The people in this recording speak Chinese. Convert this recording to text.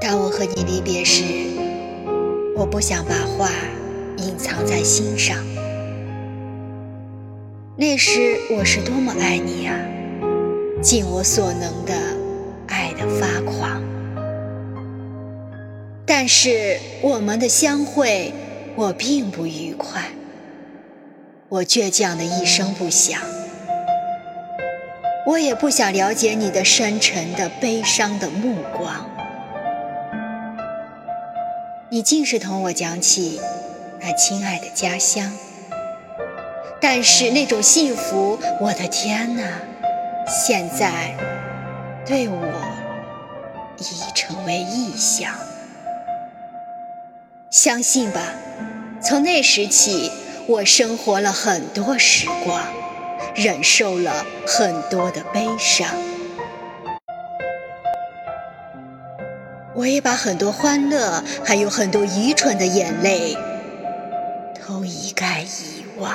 当我和你离别时，我不想把话隐藏在心上。那时我是多么爱你啊，尽我所能的爱得发狂。但是我们的相会，我并不愉快。我倔强的一声不响，我也不想了解你的深沉的悲伤的目光。你尽是同我讲起那亲爱的家乡，但是那种幸福，我的天哪，现在对我已成为异乡。相信吧，从那时起。我生活了很多时光，忍受了很多的悲伤，我也把很多欢乐，还有很多愚蠢的眼泪，都一概遗忘。